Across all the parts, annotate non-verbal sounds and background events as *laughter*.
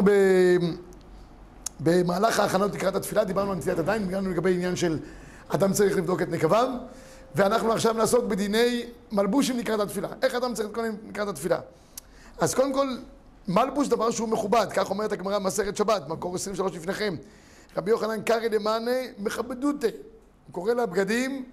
אנחנו ב... במהלך ההכנות לקראת התפילה דיברנו על נטיית ידיים, הגענו לגבי עניין של אדם צריך לבדוק את נקביו, ואנחנו עכשיו נעסוק בדיני מלבושים לקראת התפילה. איך אדם צריך להתכונן לקראת התפילה? אז קודם כל, מלבוש דבר שהוא מכובד, כך אומרת הגמרא במסכת שבת, מקור 23 לפניכם. רבי יוחנן קרעי למאנה מכבדותה. הוא קורא לבגדים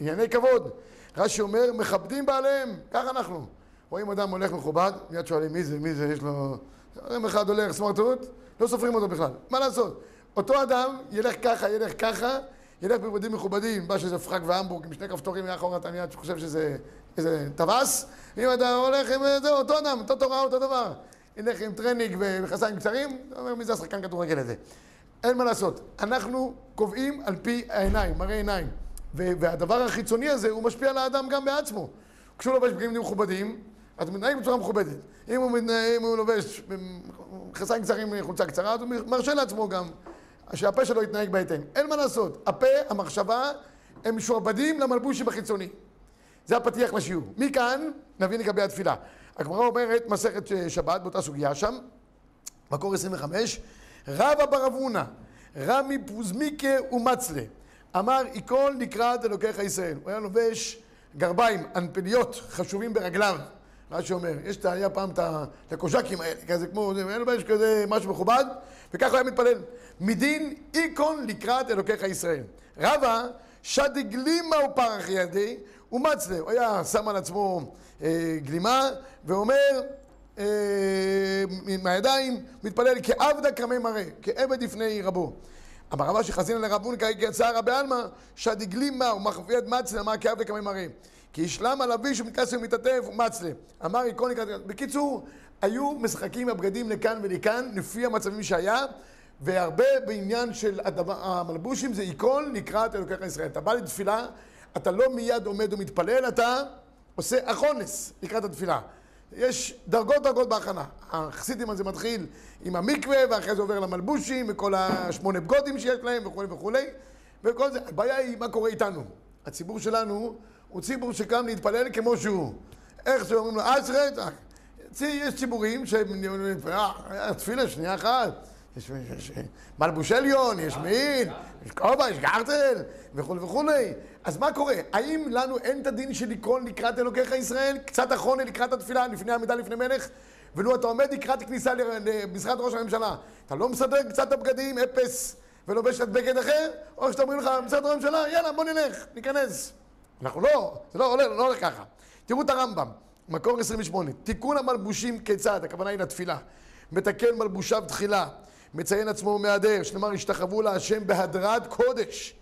ענייני כבוד. רש"י אומר, מכבדים בעליהם, ככה אנחנו. רואים אדם הולך מכובד, מיד שואלים מי זה, מי זה, יש לו... רואים אחד הולך סמרטוט, לא סופרים אותו בכלל. מה לעשות? אותו אדם ילך ככה, ילך ככה, ילך בבגדים מכובדים, בא איזה פראק והמבורג עם שני כפתורים מאחור אתה מיד חושב שזה איזה טווס, אם אתה הולך עם זה, אותו אדם, אותו תורה, אותו דבר. ילך עם טרנינג ומכנסיים קצרים, אתה אומר מי זה השחקן כדורגל הזה. אין מה לעשות. אנחנו קובעים על פי העיניים, מראה עיניים. והדבר החיצוני הזה, הוא משפיע על האדם גם בעצמו. כשהוא לובש בגדים מכובדים, אתה מתנהג בצורה מכובדת. אם הוא, מתנהג, אם הוא לובש מכנסיים קצרים חולצה קצרה, אז הוא מרשה לעצמו גם שהפה שלו יתנהג בהתאם. אין מה לעשות. הפה, המחשבה, הם משועבדים למלבוש שבחיצוני. זה הפתיח לשיעור. מכאן נבין לגבי התפילה. הגמרא אומרת, מסכת שבת, באותה סוגיה שם, מקור 25, רבא בר אבונה, רמי פוזמיקה ומצלה, אמר, יכל לקראת אלוקיך ישראל. הוא היה לובש גרביים, אנפליות, חשובים ברגליו. מה שאומר, יש, את היה פעם את הקוז'קים האלה, כזה כמו, היה לובש כזה משהו מכובד, וככה הוא היה מתפלל. מדין איקון לקראת אלוקיך ישראל. רבא, שדי גלימה ופרח ידי, ומצלה. הוא היה שם על עצמו אה, גלימה, ואומר, אה, עם הידיים, מתפלל כעבדה קרמי מראה, כעבד לפני רבו. אמר רבא שחזינא לרבון כיצא רבי עלמא, שדי גלימה ומחפיית מצלה, אמר כעבדה קרמי מראה. כי ישלם על אביש ומתכסה ומתעטף ומצלה. אמר איקון לקראת... בקיצור, היו משחקים הבגדים לכאן ולכאן, לפי המצבים שהיה. והרבה בעניין של הדבר, המלבושים זה עיקרון לקראת אלוקיך ישראל. אתה בא לתפילה, אתה לא מיד עומד ומתפלל, אתה עושה אכונס לקראת התפילה. יש דרגות דרגות בהכנה. החסידים הזה מתחיל עם המקווה, ואחרי זה עובר למלבושים, וכל השמונה בגודים שיש להם, וכולי וכולי, וכל זה. הבעיה היא מה קורה איתנו. הציבור שלנו הוא ציבור שקם להתפלל כמו שהוא. איך שאומרים לו, סליחה, יש ציבורים שהם... תפילה, שנייה אחת. יש, יש מלבוש עליון, יש מעיל, יש כובע, יש גרטל, וכולי וכולי. אז מה קורה? האם לנו אין את הדין של לקרוא לקראת אלוקיך ישראל? קצת אחרונה לקראת התפילה, לפני עמידה לפני מלך? ולו אתה עומד לקראת כניסה למשרד ראש הממשלה, אתה לא מסדר קצת הבגדים, אפס, ולובש את בגד אחר? או שאתה אומרים לך, משרד ראש הממשלה, יאללה, בוא נלך, ניכנס. אנחנו לא, זה לא הולך, לא הולך ככה. תראו את הרמב"ם, מקור 28, תיקון המלבושים כיצד, הכוונה היא לתפילה. מתקן מלבושיו תחילה. מציין עצמו מהדר, שנאמר השתחוו להשם בהדרת קודש.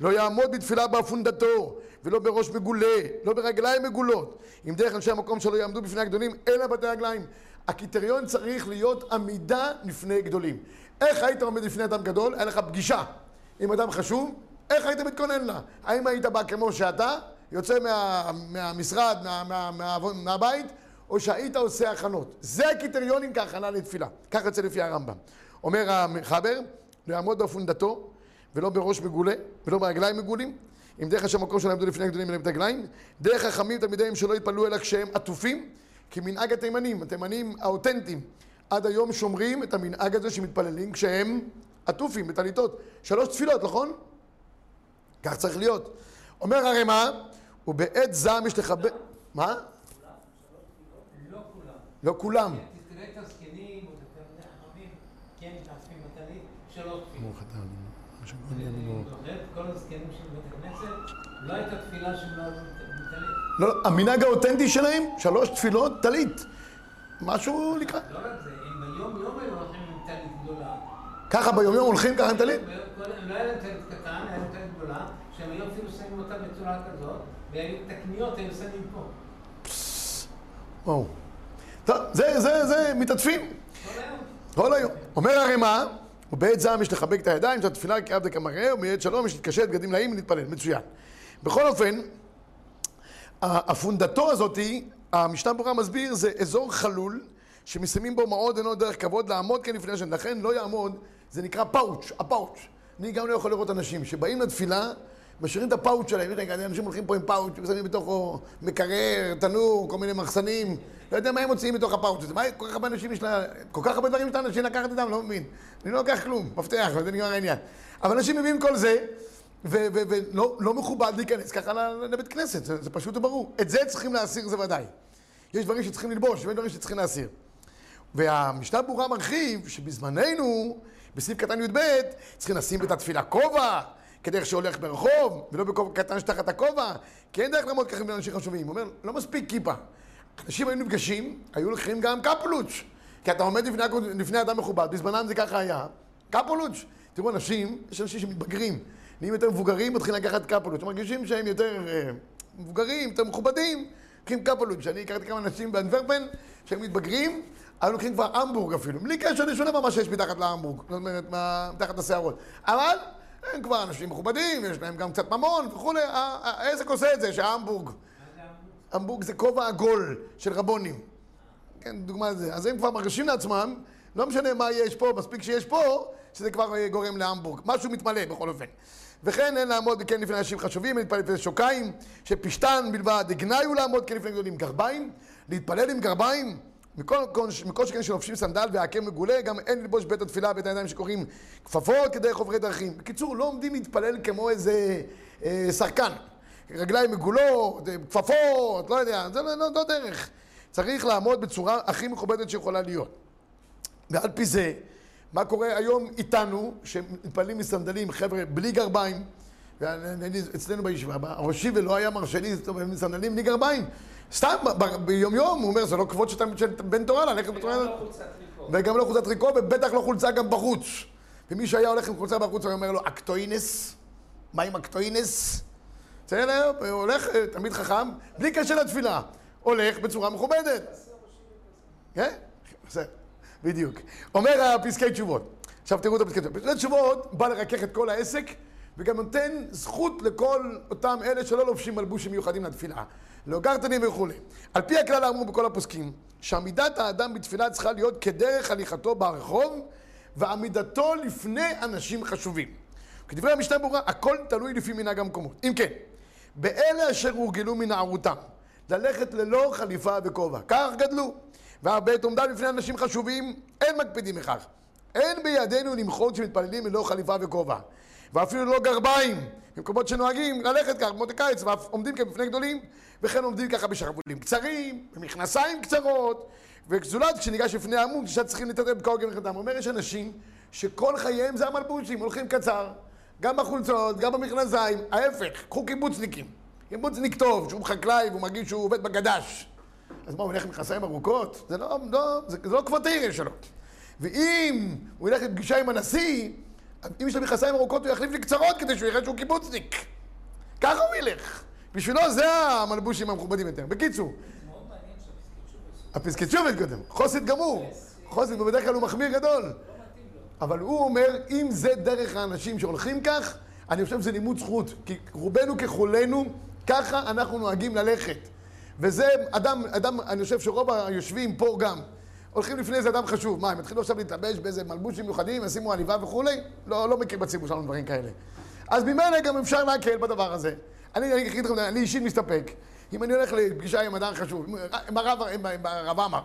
לא יעמוד בתפילה באפונדתו, ולא בראש מגולה, לא ברגליים מגולות. אם דרך אנשי המקום שלא יעמדו בפני הגדולים, אלא בתי רגליים. הקריטריון צריך להיות עמידה לפני גדולים. איך היית עומד לפני אדם גדול? היה לך פגישה עם אדם חשוב, איך היית מתכונן לה? האם היית בא כמו שאתה, יוצא מה, מהמשרד, מה, מה, מה, מהבית, או שהיית עושה הכנות? זה הקריטריונים כהכנה לתפילה. כך יוצא לפי הרמב"ם. אומר המחבר, לא יעמוד באפונדתו, ולא בראש מגולה, ולא ברגליים מגולים. אם דרך השם מקום שלהם עמדו לפני הגדולים אלא ברגליים, דרך חכמים תלמידיהם שלא יתפללו אלא כשהם עטופים, כמנהג התימנים, התימנים האותנטיים, עד היום שומרים את המנהג הזה שמתפללים כשהם עטופים, בטליתות. שלוש תפילות, נכון? כך צריך להיות. אומר הרי מה? ובעת זעם יש לכבד... מה? לא כולם. לא כולם. תראה את הזקנים, או את החכמים, כן, מתעצפים בטלית, שלוש תפילות. כל הזקנים של בית הכנסת, לא הייתה תפילה עלו בטלית. לא, המנהג האותנטי שלהם, שלוש תפילות, טלית. משהו לקראת. לא רק זה, הם ביום יום היו הולכים עם טלית גדולה. ככה ביומיום הולכים ככה עם טלית? הם לא היה להם טלית קטן, היה להם טלית גדולה, שהם היו אפילו שמים אותה בצורה כזאת, ואת הקניות היו שמים פה. וואו. טוב, זה, זה, זה, מתעטפים. כל היום. אומר הרי מה? ובעת זעם יש לחבק את הידיים, שהתפילה כעבד כמראה, ומעת שלום יש להתקשט בגדים נעים ולהתפלל. מצוין. בכל אופן, הפונדתו הזאתי, המשנה ברורה מסביר, זה אזור חלול, שמסיימים בו מאוד אינו דרך כבוד לעמוד כאן לפני השם. לכן לא יעמוד, זה נקרא פאוץ', הפאוץ'. אני גם לא יכול לראות אנשים שבאים לתפילה משאירים את הפאוץ' שלהם, רגע, אנשים הולכים פה עם פאוץ', ושמים בתוכו מקרר, תנור, כל מיני מחסנים, לא יודע מה הם מוציאים מתוך הפאוץ' הזה, מה, כל כך הרבה אנשים יש לה, כל כך הרבה דברים יש לאנשים לקחת איתם, לא מבין. אני לא לוקח כלום, מפתח, וזה נגמר העניין. אבל אנשים מביאים כל זה, ולא לא מכובד להיכנס ככה לבית כנסת, זה, זה פשוט וברור. את זה צריכים להסיר, זה ודאי. יש דברים שצריכים ללבוש, ויש דברים שצריכים להסיר. והמשנה ברורה מרחיב שבזמננו, בסעיף קטן י"ב, צריכים לשים את התפילה כובע, כדרך שהולך ברחוב, ולא בכובע קטן שתחת הכובע, כי אין דרך לעמוד ככה עם אנשים חשובים. הוא אומר, לא מספיק כיפה. אנשים היו נפגשים, היו לוקחים גם קפלוץ', כי אתה עומד לפני, לפני אדם מכובד, בזמנם זה ככה היה, קפלוץ'. תראו, אנשים, יש אנשים שמתבגרים, נהיים יותר מבוגרים, מתחילים לקחת קפלוץ', מרגישים שהם יותר אה, מבוגרים, יותר מכובדים, לוקחים קפלוץ'. אני הכרתי כמה אנשים באנטוורפן, שהם מתבגרים, היו לוקחים כבר המבורג אפילו, בלי קשר לשונה מה שיש מתחת להמבורג, זאת אומרת, מתחת לשערות. אבל הם כבר אנשים מכובדים, יש להם גם קצת ממון וכולי, העסק עושה את זה, שההמבורג, המבורג זה כובע עגול של רבונים. כן, דוגמה לזה. אז הם כבר מרגישים לעצמם, לא משנה מה יש פה, מספיק שיש פה, שזה כבר אה, גורם להמבורג. משהו מתמלא בכל אופן. וכן אין לעמוד כן לפני אנשים חשובים, להתפלל לפני שוקיים, שפשתן בלבד, הגנאי הוא לעמוד כן לפני גדולים. גרביים, להתפלל עם גרביים, מכל, שכן שלובשים סנדל והעקר מגולה, גם אין ללבוש בית התפילה ואת הידיים שקוראים כפפות כדרך עוברי דרכים. בקיצור, לא עומדים להתפלל כמו איזה אה, שחקן. רגליים מגולות, אה, כפפות, לא יודע, זה לא, לא, לא דרך. צריך לעמוד בצורה הכי מכובדת שיכולה להיות. ועל פי זה, מה קורה היום איתנו, שמתפללים מסנדלים, חבר'ה, בלי גרביים, אצלנו בישיבה, הראשי ולא היה מרשה לי מסנדלים בלי גרביים. סתם, ביום יום, הוא אומר, זה לא כבוד של בן תורה ללכת בתורה. וגם לא חולצת טריקו. וגם לא חולצת טריקו, ובטח לא חולצה גם בחוץ. ומי שהיה הולך עם חולצה בחוץ, הוא אומר לו, אקטואינס? מה עם אקטואינס? בסדר, הוא הולך, אה, תמיד חכם, בלי קשר לתפילה. הולך בצורה מכובדת. כן? בסדר, בדיוק. אומר הפסקי תשובות. עכשיו תראו את הפסקי תשובות. פסקי תשובות בא לרכך את כל העסק, וגם נותן זכות לכל אותם אלה שלא לובשים מלבושים מיוחדים לתפילה. לא גרתנים וכולי. על פי הכלל האמור בכל הפוסקים, שעמידת האדם בתפילה צריכה להיות כדרך הליכתו ברחוב, ועמידתו לפני אנשים חשובים. כדברי המשנה ברורה, הכל תלוי לפי מנהג המקומות. אם כן, באלה אשר הורגלו מנערותם, ללכת ללא חליפה וכובע. כך גדלו. והבית עומדה בפני אנשים חשובים, אין מקפידים בכך. אין בידינו למחות שמתפללים ללא חליפה וכובע. ואפילו לא גרביים, במקומות שנוהגים ללכת כך, במות הקיץ, ועומדים כאן בפני גדולים, וכן עומדים ככה בשרוולים קצרים, במכנסיים קצרות, וזולת כשניגש לפני העמוד, שצריכים להתערב בקור גמר הוא אומר, יש אנשים שכל חייהם זה המלבושים, הולכים קצר, גם בחולצות, גם במכנסיים, ההפך, קחו קיבוצניקים. קיבוצניק טוב, שהוא חקלאי והוא מרגיש שהוא עובד בגדש. אז מה, הוא ילך עם מכנסיים ארוכות? זה לא, לא, זה, זה לא קוואטריה שלו. ואם הוא ילך לפגישה עם הנשיא, אם יש לו מכנסיים ארוכות הוא יחליף לי קצרות כדי שהוא יראה שהוא קיבוצניק. ככה הוא ילך. בשבילו זה המלבושים המכובדים יותר. בקיצור. הפסקי תשובת קודם. חוסית גמור. חוסית, ובדרך כלל הוא מחמיר גדול. אבל הוא אומר, אם זה דרך האנשים שהולכים כך, אני חושב שזה לימוד זכות. כי רובנו ככולנו, ככה אנחנו נוהגים ללכת. וזה אדם, אדם, אני חושב שרוב היושבים פה גם, הולכים לפני איזה אדם חשוב. מה, הם יתחילו עכשיו להתלבש באיזה מלבושים מיוחדים, ישימו עניבה וכולי? לא, לא מכיר בציבור שלנו דברים כאלה. אז ממילא גם אפשר להקל בדבר הזה. אני אגיד לכם, אני אישית מסתפק. אם אני הולך לפגישה עם אדם חשוב, עם הרב, הרב עמר,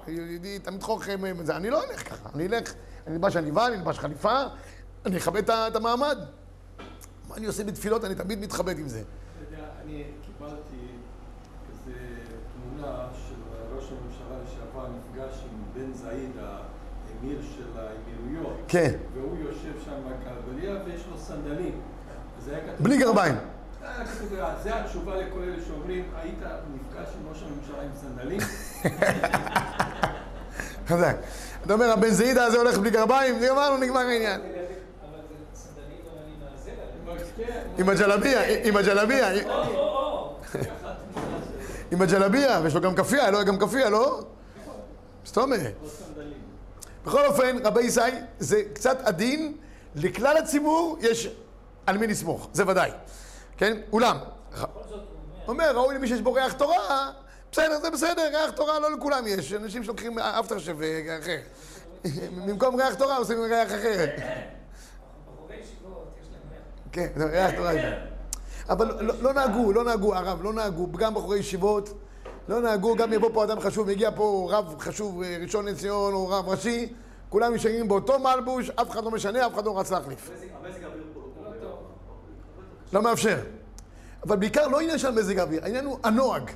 תמיד חוכם, אני לא אלך ככה. אני אלך, אני אלבש עניבה, אני אלבש חליפה, אני אכבד את המעמד. מה אני עושה בתפילות? אני תמיד מתחבט עם זה. אתה יודע, אני קיבלתי איזו תמונה של ראש הממשלה לשעבר נפגש עם בן זעיד, האמיר של האמירויות. כן. והוא יושב שם בקלבליה ויש לו סנדלים. בלי גרביים. זה התשובה לכל אלה שאומרים, היית נפגש עם ראש הממשלה עם סנדלים? *laughs* חזק. אתה אומר, הבן זעידה הזה הולך בלי גרביים, זה אמרנו, נגמר העניין. עם הג'לביה, עם הג'לביה. עם הג'לביה, ויש לו גם כפייה, לא? גם כפייה, לא? סתומה. בכל אופן, רבי ישי, זה קצת עדין, לכלל הציבור יש על מי לסמוך, זה ודאי. כן? אולם. אומר, ראוי למי שיש בו ריח תורה, בסדר, זה בסדר, ריח תורה לא לכולם יש, אנשים שלוקחים אפטר שב אחר. במקום ריח תורה עושים ריח אחר. כן, ריח תורה. אבל לא, לא נהגו, לא נהגו, הרב, לא נהגו, גם בחורי ישיבות, לא נהגו, גם יבוא פה אדם חשוב, יגיע פה רב חשוב, אה, ראשון לציון או רב ראשי, כולם נשארים באותו מלבוש, אף אחד לא משנה, אף אחד לא רץ להחליף. לא מאפשר. אבל בעיקר לא עניין של מזג האוויר, העניין הוא הנוהג.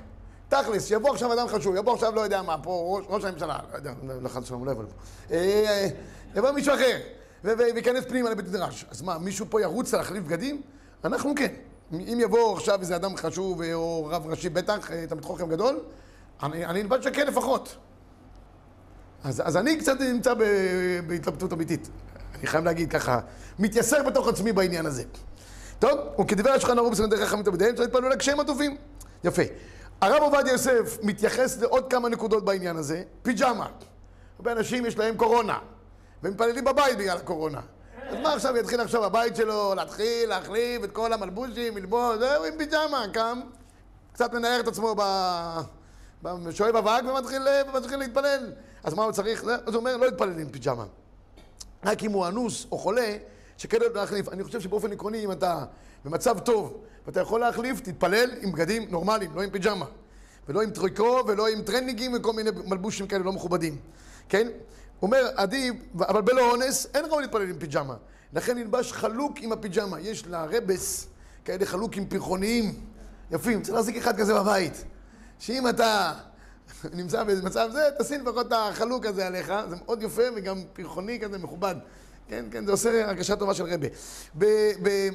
תכלס, יבוא עכשיו אדם חשוב, יבוא עכשיו לא יודע מה, פה ראש, הממשלה, לא יודע, לא חס ושלום, לא יבוא לפה. אה, אה, יבוא מישהו אחר, וייכנס פנימה לבית מדרש. אז מה, מישהו פה ירוץ להחליף בגדים? אנחנו כן. אם יבוא עכשיו איזה אדם חשוב, אה, או רב ראשי בטח, אה, תלמיד חוכם גדול, אני נלבש שכן לפחות. אז, אז אני קצת נמצא ב, בהתלבטות אמיתית. אני חייב להגיד ככה, מתייסר בתוך עצמי בעניין הזה. טוב, וכדברי השולחן ערוך בסגנון דרך חכמים תלמידיהם, שלא יתפללו לקשיים הטובים. יפה. הרב עובדיה יוסף מתייחס לעוד כמה נקודות בעניין הזה. פיג'מה. הרבה אנשים יש להם קורונה, והם מתפללים בבית בגלל הקורונה. אז מה עכשיו יתחיל עכשיו בבית שלו להתחיל להחליף את כל המלבושים, ללבוש, זהו עם פיג'מה, קם, קצת מנער את עצמו ב... שואב אבק ומתחיל, ומתחיל להתפלל. אז מה הוא צריך? אז הוא אומר, לא יתפלל עם פיג'מה. רק אם הוא אנוס או חולה, שכן לא להחליף. אני חושב שבאופן עקרוני, אם אתה במצב טוב ואתה יכול להחליף, תתפלל עם בגדים נורמליים, לא עם פיג'מה. ולא עם טריקו ולא עם טרנינגים וכל מיני מלבושים כאלה לא מכובדים. כן? אומר, עדיף, אבל בלא אונס, אין ראוי להתפלל עם פיג'מה. לכן נלבש חלוק עם הפיג'מה. יש לרבס כאלה חלוקים פרחוניים יפים. צריך להחזיק אחד כזה בבית. שאם אתה *laughs* נמצא במצב זה, תשים לפחות את החלוק הזה עליך, זה מאוד יפה וגם פרחוני כזה מכובד. כן, כן, זה עושה הרגשה טובה של רבה. ב- ב-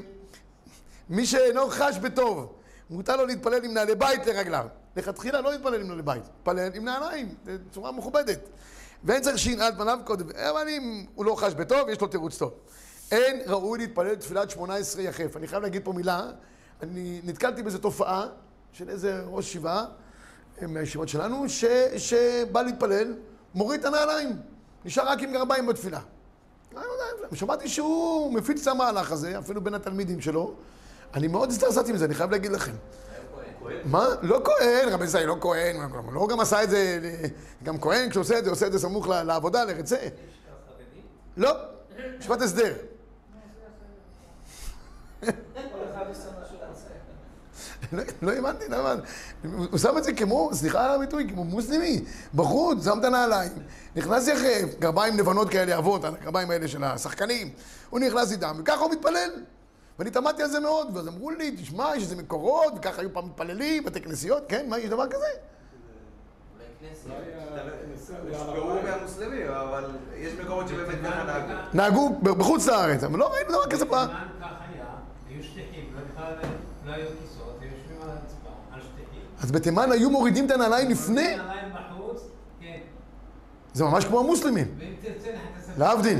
מי שאינו חש בטוב, מותר לו להתפלל עם נעלי בית לרגליו. לכתחילה לא להתפלל עם נעלי בית, להתפלל עם נעליים, בצורה מכובדת. ואין צריך שינעל פניו קודם, אבל אם הוא לא חש בטוב, יש לו תירוץ טוב. אין ראוי להתפלל תפילת שמונה עשרה יחף. אני חייב להגיד פה מילה, אני נתקלתי באיזו תופעה של איזה ראש ישיבה אה, מהישיבות שלנו, ש, שבא להתפלל, מוריד את הנעליים, נשאר רק עם גרביים בתפילה. שמעתי שהוא מפיץ את המהלך הזה, אפילו בין התלמידים שלו. אני מאוד הזדעזעתי מזה, אני חייב להגיד לכם. מה? לא כהן, רבי זי, לא כהן, לא גם עשה את זה, גם כהן כשעושה את זה, עושה את זה סמוך לעבודה, לרצה. לא, משפט הסדר. לא- לא הבנתי, למה? הוא שם את זה כמו, סליחה על הביטוי, כמו מוסלמי, בחוץ, שם את הנעליים, נכנס יחף, גרביים לבנות כאלה אבות, הגרביים האלה של השחקנים, הוא נכנס איתם, וככה הוא מתפלל. ואני תמדתי על זה מאוד, ואז אמרו לי, תשמע, יש איזה מקורות, וככה היו פעם מתפללים, בתי כנסיות, כן, מה, יש דבר כזה? הושפעו מהמוסלמים, אבל יש מקומות שבאמת ככה נהגו. נהגו בחוץ לארץ, אבל לא ראינו דבר כזה פעם. אז בתימן היו מורידים את הנעליים לפני, כן. זה ממש כמו המוסלמים. להבדיל.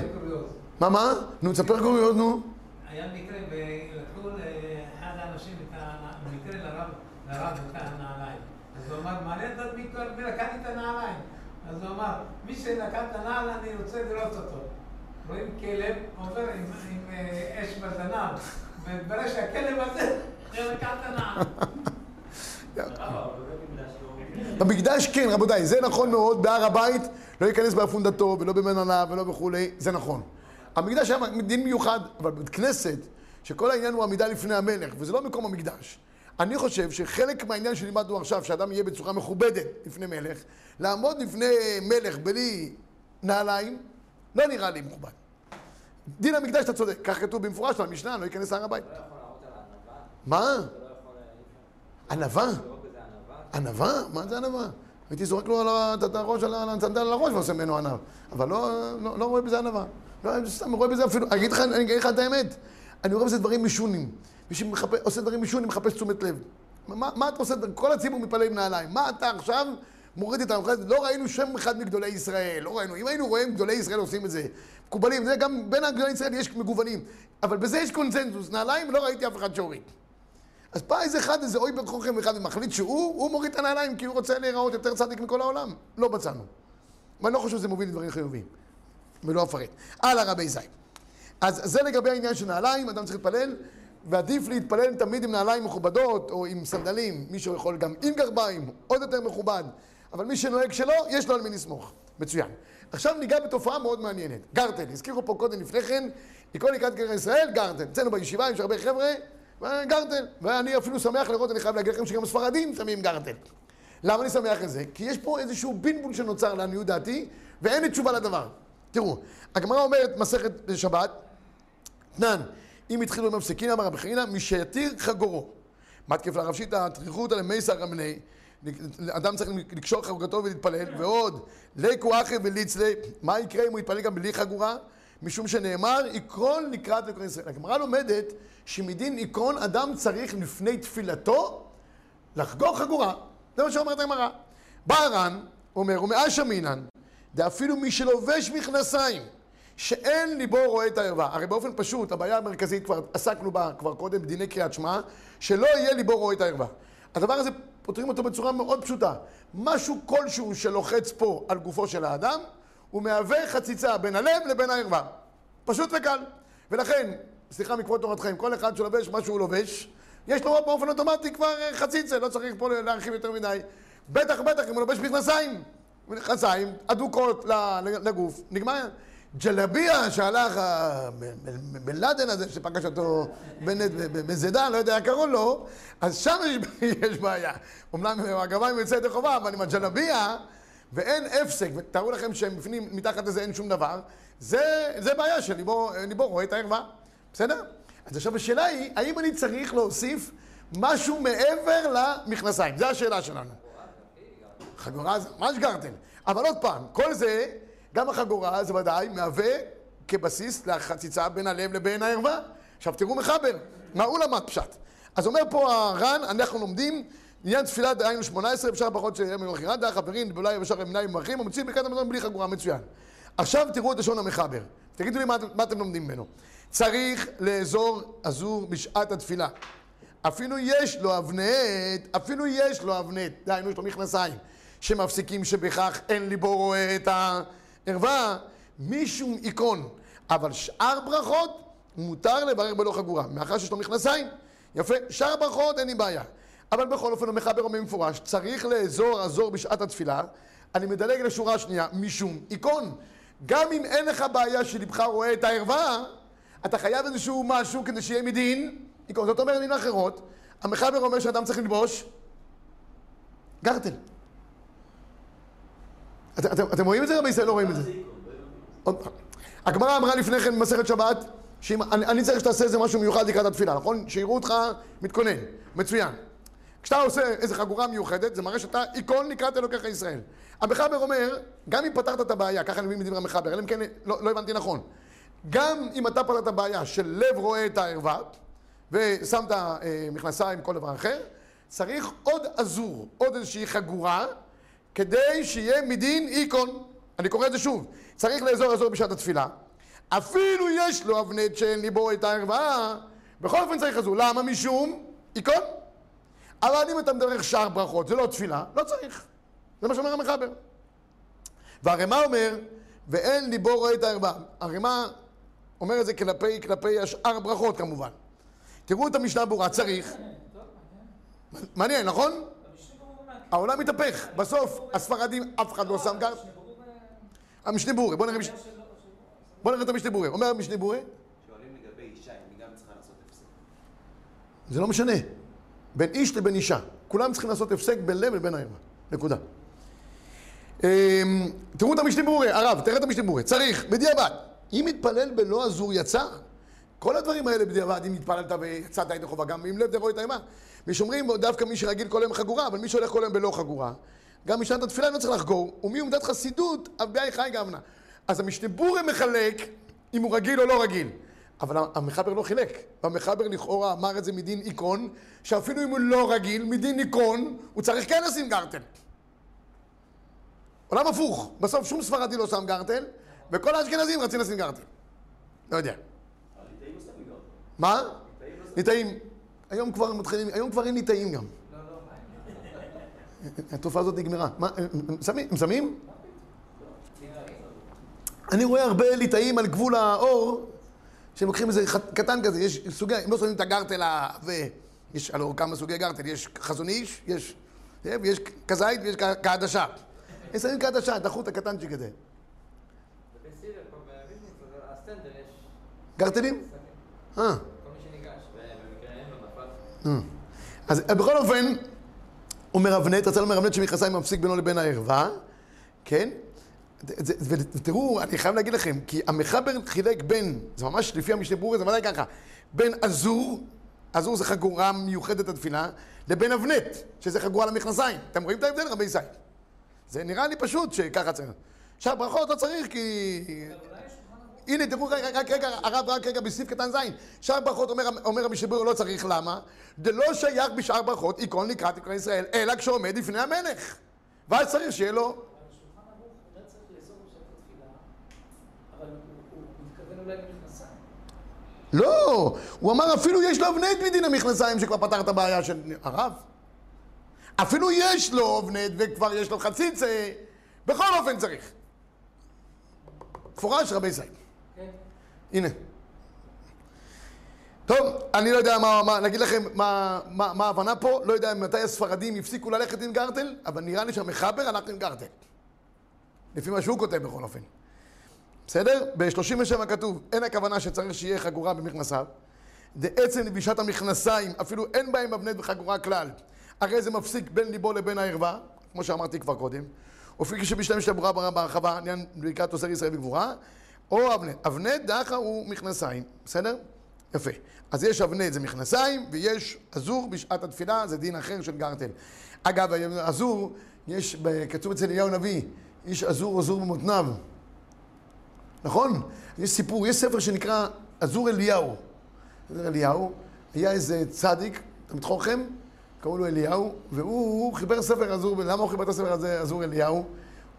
מה, מה? נו, תספר קוריוז, נו. היה מקרה, ולקחו לאחד האנשים את ה... במקרה לרב, לרב את הנעליים. אז הוא אמר, מעניין לדעת מי כל- מי לקח את הנעליים. אז הוא אמר, מי שלקח את הנעל, אני רוצה לראות אותו. רואים כלב עובר עם, עם אה, אש בזנב, ומתברר שהכלב הזה, הוא לקח את הנעל. *laughs* במקדש כן, רבותיי, זה נכון מאוד, בהר הבית לא ייכנס באפונדתו ולא במננה ולא וכולי, זה נכון. המקדש היה דין מיוחד, אבל בבית כנסת, שכל העניין הוא עמידה לפני המלך, וזה לא מקום המקדש. אני חושב שחלק מהעניין שלימדנו עכשיו, שאדם יהיה בצורה מכובדת לפני מלך, לעמוד לפני מלך בלי נעליים, לא נראה לי מכובד. דין המקדש, אתה צודק, כך כתוב במפורש במשנה, לא ייכנס להר הבית. מה? ענווה? ענווה? מה זה ענווה? הייתי זורק לו את הראש, על הסנדל על הראש ועושה ממנו ענב. אבל לא, לא, לא רואה בזה ענווה. לא, אני סתם רואה בזה אפילו, אני אגיד לך, אני אגיד לך את האמת. אני רואה בזה דברים משונים. מי שעושה דברים משונים מחפש תשומת לב. מה, מה אתה עושה? כל הציבור מתפלל עם נעליים. מה אתה עכשיו מוריד המחלקת? לא ראינו שם אחד מגדולי ישראל, לא ראינו. אם היינו רואים גדולי ישראל עושים את זה, מקובלים, זה גם בין גדולי ישראל יש מגוונים. אבל בזה יש קונצנזוס. נעליים לא ראיתי אף אחד שהוריד. אז בא איזה אחד, איזה אוי בן חוכם אחד, ומחליט שהוא, הוא מוריד את הנעליים כי הוא רוצה להיראות יותר צדיק מכל העולם. לא מצאנו. ואני לא חושב שזה מוביל לדברים חיוביים. ולא אפרט. הלאה רבי זי. אז זה לגבי העניין של נעליים, אדם צריך להתפלל, ועדיף להתפלל תמיד עם נעליים מכובדות, או עם סנדלים, מי שיכול גם עם גרביים, עוד יותר מכובד. אבל מי שנוהג שלא, יש לו על מי לסמוך. מצוין. עכשיו ניגע בתופעה מאוד מעניינת. גרטל, הזכירו פה קודם לפני כן, מכל לקראת קרן ישראל, גרטל. אצלנו בישיבה יש הרבה חבר'ה, גרטל. ואני אפילו שמח לראות, אני חייב להגיד לכם שגם הספרדים שמים גרטל. למה אני שמח לזה? כי יש פה איזשהו בלבול שנוצר לעניות דעתי, ואין לי תשובה לדבר. תראו, הגמרא אומרת, מסכת שבת, תנן, אם התחילו עם המפסקין, אמר רבי חנינא, מי שיתיר חגורו. מתקף לרב שיטא, טריחותא למייסר רמני, אדם צריך לקשור חגורתו ולהתפלל, ועוד, ליקו אחי וליצלי, מה יקרה אם הוא יתפלל גם בלי חגורה? משום שנאמר, עקרון לקראת עקרון ישראל. הגמרא לומדת שמדין עקרון אדם צריך לפני תפילתו לחגור חגורה. זה מה שאומרת הגמרא. בא הר"ן, אומר, ומאז שמינן, דאפילו מי שלובש מכנסיים, שאין ליבו רואה את הערווה. הרי באופן פשוט, הבעיה המרכזית, כבר עסקנו בה כבר קודם בדיני קריאת שמע, שלא יהיה ליבו רואה את הערווה. הדבר הזה, פותרים אותו בצורה מאוד פשוטה. משהו כלשהו שלוחץ פה על גופו של האדם, הוא מהווה חציצה בין הלב לבין הערווה. פשוט וקל. ולכן, סליחה מכבוד תורתכם, כל אחד שלובש מה שהוא לובש, יש לו באופן אוטומטי כבר חציצה, לא צריך פה להרחיב יותר מדי. בטח, בטח, אם הוא לובש מכנסיים. מכנסיים אדוקות לגוף, נגמר. ג'לביה שהלך בן לאדן הזה שפגש אותו בנט בזדה, לא יודע איך קראו לו, אז שם יש *laughs* בעיה. אמנם הגביים יוצא ידי חובה, אבל עם הג'לביה ואין הפסק, ותארו לכם שבפנים, מתחת לזה אין שום דבר, זה, זה בעיה שליבו רואה את הערווה, בסדר? אז עכשיו השאלה היא, האם אני צריך להוסיף משהו מעבר למכנסיים? זו השאלה שלנו. חגורה זה ממש גרטן. אבל עוד פעם, כל זה, גם החגורה זה ודאי מהווה כבסיס לחציצה בין הלב לבין הערווה. עכשיו תראו מחבר, מה הוא למד פשט? אז אומר פה הר"ן, אנחנו לומדים עניין תפילת דהיינו 18, אפשר פחות שיהיה ממכירה, דעה חברים, אולי בשאר ימיניים מברכים, ומוצאים ברכת המזון בלי חגורה, מצוין. עכשיו תראו את לשון המחבר. תגידו לי מה, מה אתם לומדים ממנו. צריך לאזור אזור בשעת התפילה. אפילו יש לו אבנט, אפילו יש לו אבנט, דהיינו יש לו מכנסיים, שמפסיקים שבכך אין ליבו רואה את הערווה, משום עיקרון. אבל שאר ברכות מותר לברך בלא חגורה, מאחר שיש לו מכנסיים. יפה, שאר ברכות אין לי בעיה. אבל בכל אופן המחבר אומר במפורש, צריך לאזור אזור בשעת התפילה, אני מדלג לשורה השנייה, משום עיקרון. גם אם אין לך בעיה שלבך רואה את הערווה, אתה חייב איזשהו משהו כדי שיהיה מדין. זאת אומרת, במילים אחרות, המחבר אומר שאדם צריך ללבוש גרטל. את, את, אתם רואים את זה רבי ישראל? לא רואים את זה. הגמרא אמרה לפני כן במסכת שבת, שאני צריך שתעשה איזה משהו מיוחד לקראת התפילה, נכון? שיראו אותך מתכונן. מצוין. כשאתה עושה איזו חגורה מיוחדת, זה מראה שאתה עיקרון לקראת אלוקיך ישראל. המחבר אומר, גם אם פתרת את הבעיה, ככה אני מבין מדברי המחבר, אלא אם כן לא, לא הבנתי נכון. גם אם אתה פתרת בעיה של לב רואה את הערווה, ושמת אה, מכנסיים, כל דבר אחר, צריך עוד אזור, עוד איזושהי חגורה, כדי שיהיה מדין איקון. אני קורא את זה שוב. צריך לאזור אזור בשעת התפילה. אפילו יש לו אבנט שאין ליבו את הערווה, בכל אופן צריך אזור. למה? משום איקון. אבל אם אתה מדבר שאר ברכות, זה לא תפילה, לא צריך. זה מה שאומר המחבר. והרמ"א אומר, ואין ליבו רואה את הערווה. הרמ"א אומר את זה כלפי, כלפי השאר ברכות כמובן. תראו את המשנה ברורה, צריך. מעניין, נכון? העולם מתהפך. בסוף, הספרדים, אף אחד לא שם גר. המשנה בורי, בוא נראה בוא נראה את המשנה בורי. אומר המשנה בורי? שואלים לגבי אישה, אם היא גם צריכה לעשות הפסק. זה לא משנה. בין איש לבין אישה. כולם צריכים לעשות הפסק בין לב לבין הערווה. נקודה. אמ, תראו את המשנה בורי, הרב, תראה את המשנה בורי. צריך, בדיעבד. אם מתפלל בלא אזור יצא, כל הדברים האלה בדיעבד, אם התפללת ויצאת ידי חובה, גם עם לב תבוא את האימה. ושאומרים דווקא מי שרגיל כל היום חגורה, אבל מי שהולך כל היום בלא חגורה, גם משנת התפילה לא צריך לחגור, ומי עומדת חסידות, אביי חי גמנה. אז המשנה בורי מחלק אם הוא רגיל או לא רגיל. אבל המחבר לא חילק. והמחבר לכאורה אמר את זה מדין עיקרון, שאפילו אם הוא לא רגיל, מדין עיקרון, הוא צריך כן לשים גרטל. עולם הפוך. בסוף שום ספרדי לא שם גרטל, וכל האשכנזים רצים לשים גרטל. לא יודע. מה? ליטאים. היום כבר מתחילים, היום כבר אין ליטאים גם. התופעה הזאת נגמרה. מה, הם שמים? אני רואה הרבה ליטאים על גבול האור, שהם לוקחים איזה קטן כזה, יש סוגי, הם לא שמים את הגרטל ויש הלוא כמה סוגי גרטל, יש חזון איש, יש, ויש כזית ויש כעדשה. הם שמים כעדשה, את החוט הקטנצ'יק הזה. גרטלים? אה. אז בכל אופן, אומר אבנט, רצה לומר אבנט שמכנסיים מפסיק בינו לבין הערווה, כן? ותראו, אני חייב להגיד לכם, כי המחבר חילק בין, זה ממש לפי המשנה ברורה, זה ודאי ככה, בין אזור, אזור זה חגורה מיוחדת לתפילה, לבין אבנט, שזה חגורה למכנסיים. אתם רואים את ההבדל, רבי ישראל? זה נראה לי פשוט שככה צריך. עכשיו, ברכות לא צריך, כי... הנה, תראו, רגע, רק רגע, הרב, רק רגע, בסעיף קטן ז', שאר ברכות אומר, אומר רבי שבור לא צריך, למה? דלא שייך בשאר ברכות עיקרון לקראת עקרון ישראל, אלא כשעומד לפני המלך. ואז צריך שיהיה לו... לא, הוא אמר אפילו יש לו אבנט מדין המכנסיים שכבר פתר את הבעיה של הרב. אפילו יש לו אבנט וכבר יש לו חציצה, בכל אופן צריך. מפורש רבי ישראל. הנה. טוב, אני לא יודע מה, מה נגיד לכם מה, מה, מה ההבנה פה, לא יודע מתי הספרדים הפסיקו ללכת עם גרטל, אבל נראה לי שהמחבר הלך עם גרטל. לפי מה שהוא כותב בכל אופן. בסדר? ב-37 כתוב, אין הכוונה שצריך שיהיה חגורה במכנסיו. דעצם לבישת המכנסיים, אפילו אין בהם אבנט וחגורה כלל. הרי זה מפסיק בין ליבו לבין הערווה, כמו שאמרתי כבר קודם. וכפי שבשלם של הברורה בהרחבה, עניין ברכת עושה ישראל בגבורה, או אבנט. אבנט דאחה הוא מכנסיים, בסדר? יפה. אז יש אבנט זה מכנסיים, ויש אזור בשעת התפילה, זה דין אחר של גרטל. אגב, אזור, יש, כתוב אצל אליהו הנביא, איש אזור אזור במותניו. נכון? יש סיפור, יש ספר שנקרא אזור אליהו. אזור אליהו, היה איזה צדיק, תלמיד חוכם, קראו לו אליהו, והוא חיבר ספר אזור, למה הוא חיבר את הספר הזה, אזור אליהו?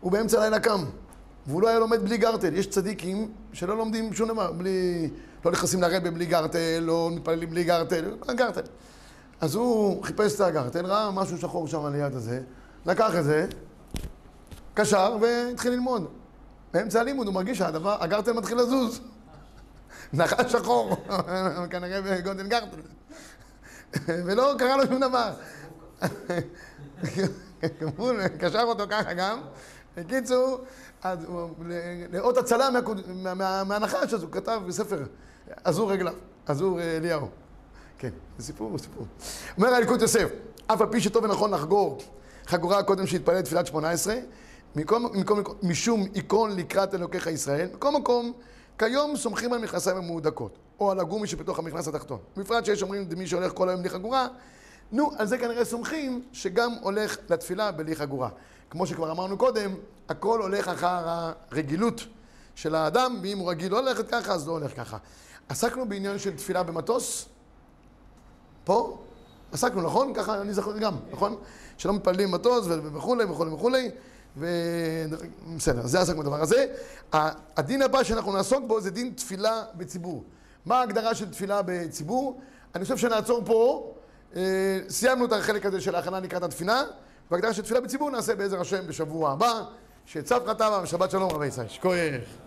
הוא באמצע הלילה קם, והוא לא היה לומד בלי גרטל. יש צדיקים שלא לומדים שום דבר, בלי... לא נכנסים לרבה בלי גרטל, לא מתפללים בלי גרטל, לא גרטל. אז הוא חיפש את הגרטל, ראה משהו שחור שם על היד הזה, לקח את זה, קשר והתחיל ללמוד. באמצע הלימוד הוא מרגיש שהדבר, הגרטל מתחיל לזוז. *laughs* נחש שחור, *laughs* כנראה בגודל גרטל. *laughs* ולא קרה לו שום דבר. קשר אותו ככה גם. בקיצור, לאות הצלה מהנחש, אז הוא כתב בספר, עזור רגליו, עזור אה, אליהו. כן, זה סיפור, סיפור. אומר הליקוד יוסף, אף על פי שטוב ונכון לחגור חגורה קודם שהתפלל תפילת שמונה עשרה, מקום, מקום, משום עיקרון לקראת אלוקיך ישראל, מכל מקום, כיום סומכים על מכנסיים המהודקות, או על הגומי שבתוך המכנס התחתון. בפרט שיש אומרים מי שהולך כל היום בלי חגורה, נו, על זה כנראה סומכים שגם הולך לתפילה בלי חגורה. כמו שכבר אמרנו קודם, הכל הולך אחר הרגילות של האדם, ואם הוא רגיל לא ללכת ככה, אז לא הולך ככה. עסקנו בעניין של תפילה במטוס, פה, עסקנו, נכון? ככה אני זוכר גם, נכון? שלא מתפללים מטוס וכולי וכולי וכולי, ובסדר, זה עסקנו בדבר הזה. הדין הבא שאנחנו נעסוק בו זה דין תפילה בציבור. מה ההגדרה של תפילה בציבור? אני חושב שנעצור פה. אה, סיימנו את החלק הזה של ההכנה לקראת התפילה, והגדרה של תפילה בציבור נעשה בעזר השם בשבוע הבא, שצף חטא ושבת שלום רבי ישראל. שכוייך.